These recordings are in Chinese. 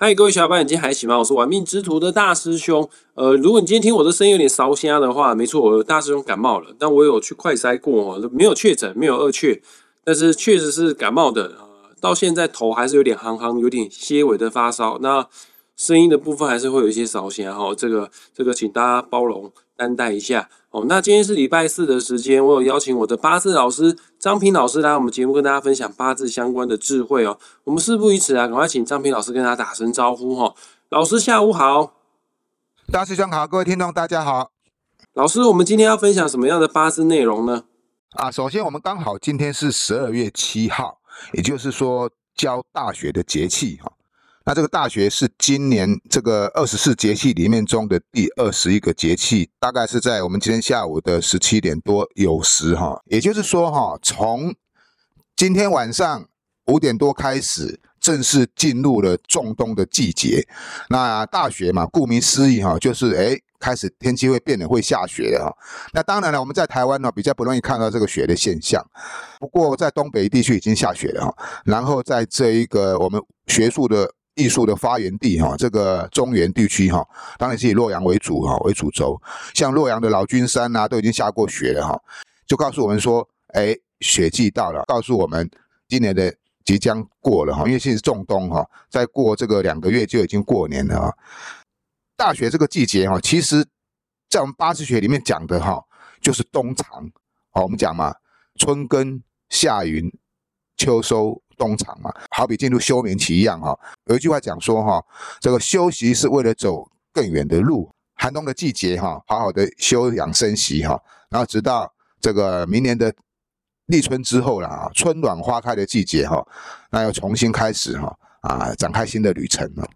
嗨，各位小伙伴，你今天还行吗？我是玩命之徒的大师兄。呃，如果你今天听我的声音有点烧瞎的话，没错，我大师兄感冒了，但我有去快筛过哦，没有确诊，没有二确，但是确实是感冒的。呃，到现在头还是有点夯夯，有点些微的发烧。那声音的部分还是会有一些烧瞎哈，这个这个，请大家包容。担待一下哦。那今天是礼拜四的时间，我有邀请我的八字老师张平老师来我们节目跟大家分享八字相关的智慧哦。我们事不宜迟啊，赶快请张平老师跟大家打声招呼哈。老师下午好，大师兄好，各位听众大家好。老师，我们今天要分享什么样的八字内容呢？啊，首先我们刚好今天是十二月七号，也就是说教大学的节气哈。那这个大学是今年这个二十四节气里面中的第二十一个节气，大概是在我们今天下午的十七点多有时哈，也就是说哈，从今天晚上五点多开始，正式进入了仲冬的季节。那大雪嘛，顾名思义哈，就是哎，开始天气会变得，会下雪的哈。那当然了，我们在台湾呢比较不容易看到这个雪的现象，不过在东北地区已经下雪了哈。然后在这一个我们学术的。艺术的发源地哈，这个中原地区哈，当然是以洛阳为主哈，为主轴。像洛阳的老君山呐，都已经下过雪了哈，就告诉我们说，哎，雪季到了，告诉我们今年的即将过了哈，因为现在是仲冬哈，再过这个两个月就已经过年了啊。大雪这个季节哈，其实在我们八字学里面讲的哈，就是冬藏。好，我们讲嘛，春耕夏耘秋收。冬藏嘛，好比进入休眠期一样哈。有一句话讲说哈，这个休息是为了走更远的路。寒冬的季节哈，好好的休养生息哈，然后直到这个明年的立春之后了啊，春暖花开的季节哈，那要重新开始哈啊，展开新的旅程了。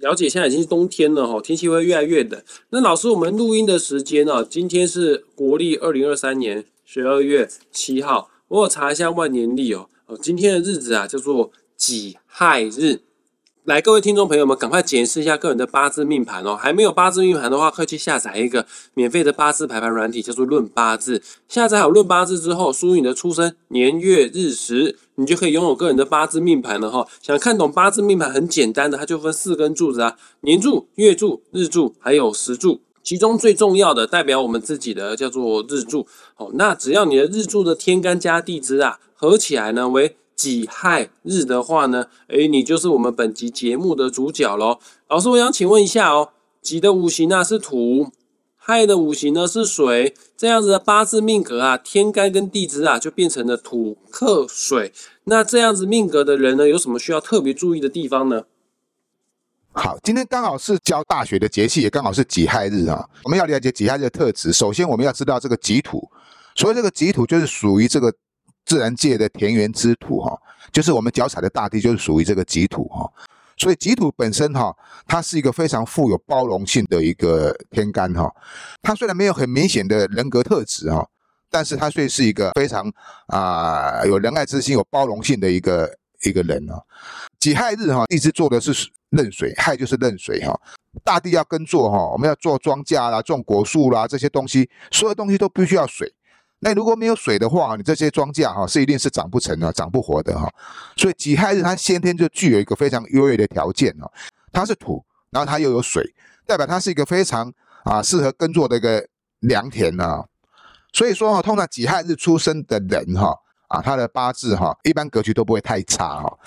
了解，现在已经是冬天了哈，天气会越来越冷。那老师，我们录音的时间呢？今天是国历二零二三年十二月七号，我有查一下万年历哦。哦，今天的日子啊，叫做己亥日。来，各位听众朋友们，赶快检视一下个人的八字命盘哦。还没有八字命盘的话，快去下载一个免费的八字排盘软体，叫做《论八字》。下载好《论八字》之后，输入你的出生年月日时，你就可以拥有个人的八字命盘了哈。想看懂八字命盘，很简单的，它就分四根柱子啊：年柱、月柱、日柱，还有时柱。其中最重要的代表我们自己的叫做日柱，哦，那只要你的日柱的天干加地支啊合起来呢为己亥日的话呢，诶，你就是我们本集节目的主角喽。老师，我想请问一下哦，己的五行啊是土，亥的五行呢是水，这样子的八字命格啊，天干跟地支啊就变成了土克水。那这样子命格的人呢，有什么需要特别注意的地方呢？好，今天刚好是教大学的节气，也刚好是己亥日啊。我们要了解己亥日的特质，首先我们要知道这个己土，所以这个己土就是属于这个自然界的田园之土哈，就是我们脚踩的大地就是属于这个己土哈。所以己土本身哈，它是一个非常富有包容性的一个天干哈。它虽然没有很明显的人格特质哈，但是它却是一个非常啊有仁爱之心、有包容性的一个一个人啊。己亥日哈，一直做的是。壬水亥就是壬水哈，大地要耕作哈，我们要做庄稼啦、种果树啦这些东西，所有东西都必须要水。那如果没有水的话，你这些庄稼哈是一定是长不成的、长不活的哈。所以己亥日它先天就具有一个非常优越的条件哈，它是土，然后它又有水，代表它是一个非常啊适合耕作的一个良田呐。所以说哈，通常己亥日出生的人哈啊，他的八字哈一般格局都不会太差哈。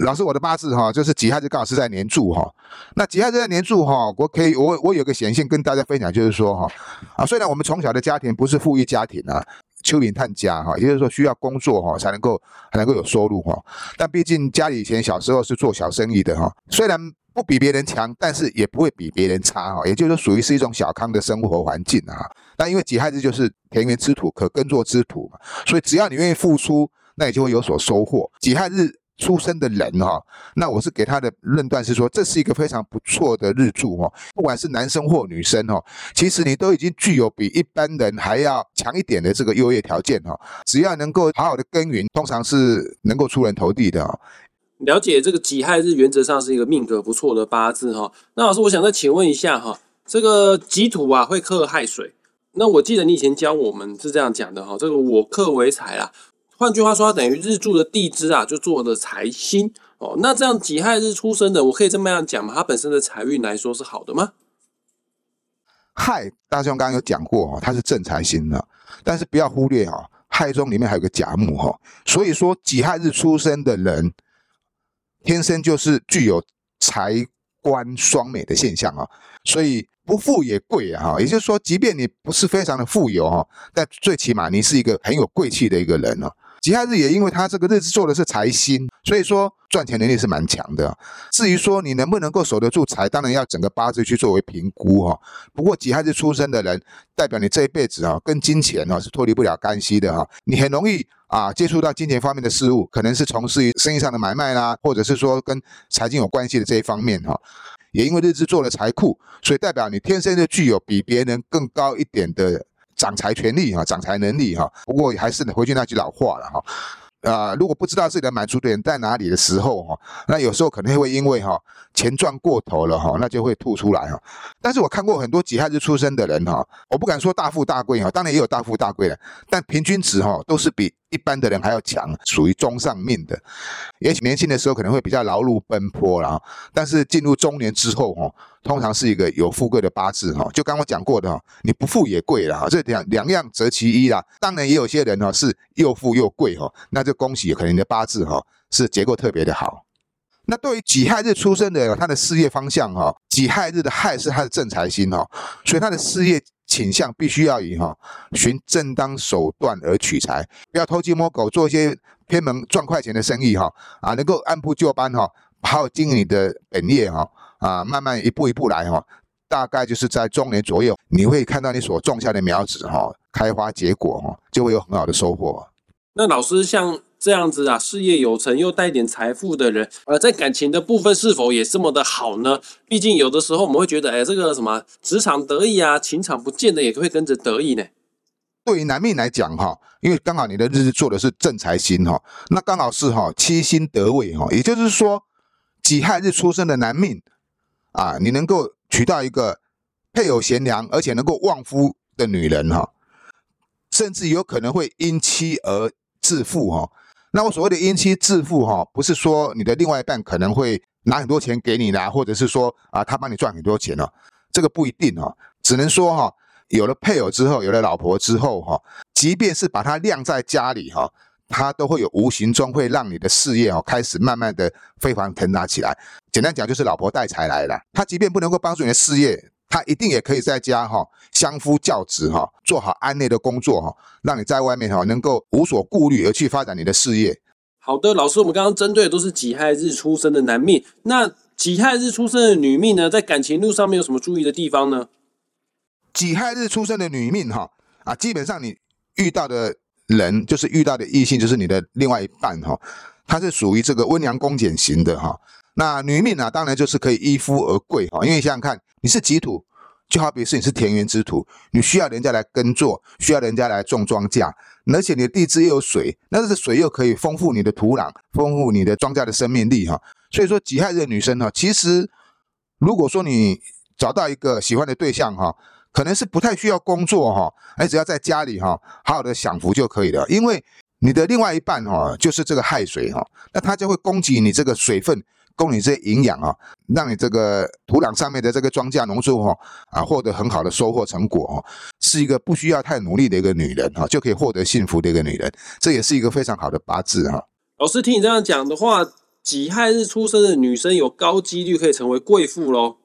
老师，我的八字哈，就是己亥日刚好是在年柱哈。那己亥日在年柱哈，我可以我我有个显性跟大家分享，就是说哈啊，虽然我们从小的家庭不是富裕家庭啊，蚯蚓探家哈，也就是说需要工作哈才能够才能够有收入哈，但毕竟家里以前小时候是做小生意的哈，虽然不比别人强，但是也不会比别人差哈，也就是说属于是一种小康的生活环境啊。那因为己亥日就是田园之土，可耕作之土嘛，所以只要你愿意付出，那你就会有所收获。己亥日。出生的人哈，那我是给他的论断是说，这是一个非常不错的日柱哈，不管是男生或女生哈，其实你都已经具有比一般人还要强一点的这个优越条件哈，只要能够好好的耕耘，通常是能够出人头地的啊。了解这个己亥日原则上是一个命格不错的八字哈。那老师，我想再请问一下哈，这个己土啊会克亥水，那我记得你以前教我们是这样讲的哈，这个我克为财啦。换句话说，等于日柱的地支啊，就做的财星哦。那这样己亥日出生的，我可以这么样讲吗？他本身的财运来说是好的吗？亥，大兄刚刚有讲过哦，它是正财星的，但是不要忽略哦，亥中里面还有个甲木哈，所以说己亥日出生的人，天生就是具有财官双美的现象啊，所以不富也贵啊哈，也就是说，即便你不是非常的富有哈，但最起码你是一个很有贵气的一个人哦。己亥日也因为他这个日子做的是财星，所以说赚钱能力是蛮强的。至于说你能不能够守得住财，当然要整个八字去作为评估哈。不过己亥日出生的人，代表你这一辈子啊，跟金钱啊是脱离不了干系的哈。你很容易啊接触到金钱方面的事物，可能是从事于生意上的买卖啦，或者是说跟财经有关系的这一方面哈。也因为日支做了财库，所以代表你天生就具有比别人更高一点的。掌财权力哈，掌财能力哈，不过还是回去那句老话了哈。啊，如果不知道自己的满足点在哪里的时候哈，那有时候可能会因为哈钱赚过头了哈，那就会吐出来哈。但是我看过很多己亥日出生的人哈，我不敢说大富大贵哈，当然也有大富大贵的，但平均值哈都是比一般的人还要强，属于中上命的。也许年轻的时候可能会比较劳碌奔波了，但是进入中年之后哈，通常是一个有富贵的八字哈。就刚刚讲过的哈，你不富也贵了哈，这两两样择其一啦。当然也有些人哈是又富又贵哈，那就恭喜可能你的八字哈是结构特别的好。那对于己亥日出生的，他的事业方向哈，己亥日的亥是他的正财星哈，所以他的事业倾向必须要以哈寻正当手段而取财，不要偷鸡摸狗做一些偏门赚快钱的生意哈啊，能够按部就班哈，好好经营你的本业哈啊，慢慢一步一步来哈，大概就是在中年左右，你会看到你所种下的苗子哈开花结果哈，就会有很好的收获。那老师像。这样子啊，事业有成又带点财富的人，呃，在感情的部分是否也这么的好呢？毕竟有的时候我们会觉得，哎，这个什么职场得意啊，情场不见得也会跟着得意呢。对于男命来讲哈，因为刚好你的日子做的是正财星哈，那刚好是哈七星得位哈，也就是说己亥日出生的男命啊，你能够娶到一个配偶贤良而且能够旺夫的女人哈，甚至有可能会因妻而致富哈。那我所谓的因妻致富哈，不是说你的另外一半可能会拿很多钱给你啦，或者是说啊他帮你赚很多钱哦，这个不一定哦，只能说哈，有了配偶之后，有了老婆之后哈，即便是把她晾在家里哈，它都会有无形中会让你的事业哦开始慢慢的飞黄腾达起来。简单讲就是老婆带财来了，他即便不能够帮助你的事业。他一定也可以在家哈相夫教子哈，做好安内的工作哈，让你在外面哈能够无所顾虑而去发展你的事业。好的，老师，我们刚刚针对的都是己亥日出生的男命，那己亥日出生的女命呢，在感情路上面有什么注意的地方呢？己亥日出生的女命哈啊，基本上你遇到的人就是遇到的异性就是你的另外一半哈，他是属于这个温良恭俭型的哈。那女命啊，当然就是可以依夫而贵哈，因为想想看，你是己土，就好比是你是田园之土，你需要人家来耕作，需要人家来种庄稼，而且你的地支又有水，那这个水又可以丰富你的土壤，丰富你的庄稼的生命力哈。所以说己亥日的女生哈，其实如果说你找到一个喜欢的对象哈，可能是不太需要工作哈，哎，只要在家里哈，好好的享福就可以了，因为你的另外一半哈，就是这个亥水哈，那他就会供给你这个水分。供你这些营养啊，让你这个土壤上面的这个庄稼农作物啊，获得很好的收获成果哦，是一个不需要太努力的一个女人哈，就可以获得幸福的一个女人，这也是一个非常好的八字哈。老师听你这样讲的话，己亥日出生的女生有高几率可以成为贵妇喽？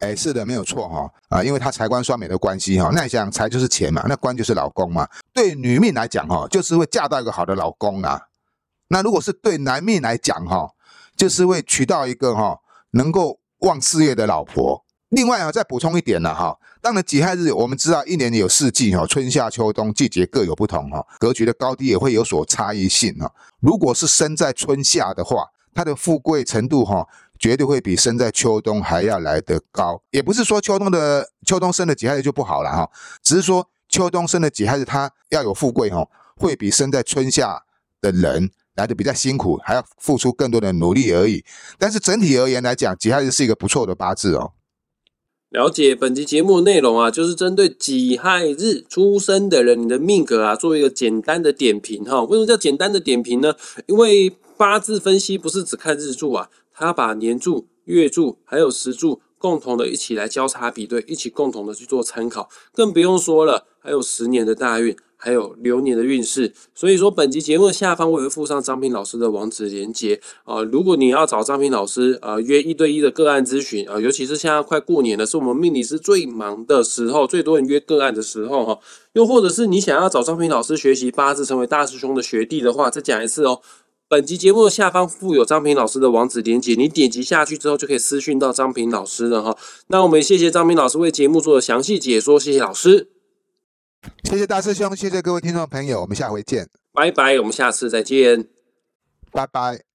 哎，是的，没有错哈啊，因为他财官双美的关系哈，那你想财就是钱嘛，那官就是老公嘛，对女命来讲哈，就是会嫁到一个好的老公啊。那如果是对男命来讲哈。就是会娶到一个哈能够旺事业的老婆。另外啊，再补充一点了哈，当然己亥日我们知道一年有四季哈，春夏秋冬季节各有不同哈，格局的高低也会有所差异性哈。如果是生在春夏的话，它的富贵程度哈，绝对会比生在秋冬还要来得高。也不是说秋冬的秋冬生的己亥日就不好了哈，只是说秋冬生的己亥日它要有富贵哈，会比生在春夏的人。来的比较辛苦，还要付出更多的努力而已。但是整体而言来讲，己亥日是一个不错的八字哦。了解本集节目内容啊，就是针对己亥日出生的人，你的命格啊，做一个简单的点评哈。为什么叫简单的点评呢？因为八字分析不是只看日柱啊，他把年柱、月柱还有时柱共同的一起来交叉比对，一起共同的去做参考，更不用说了，还有十年的大运。还有流年的运势，所以说本集节目的下方我会附上张平老师的网址连接啊。如果你要找张平老师啊约一对一的个案咨询啊，尤其是现在快过年了，是我们命理师最忙的时候，最多人约个案的时候哈。又或者是你想要找张平老师学习八字，成为大师兄的学弟的话，再讲一次哦。本集节目的下方附有张平老师的网址连接，你点击下去之后就可以私讯到张平老师了哈。那我们谢谢张平老师为节目做的详细解说，谢谢老师。谢谢大师兄，谢谢各位听众朋友，我们下回见，拜拜，我们下次再见，拜拜。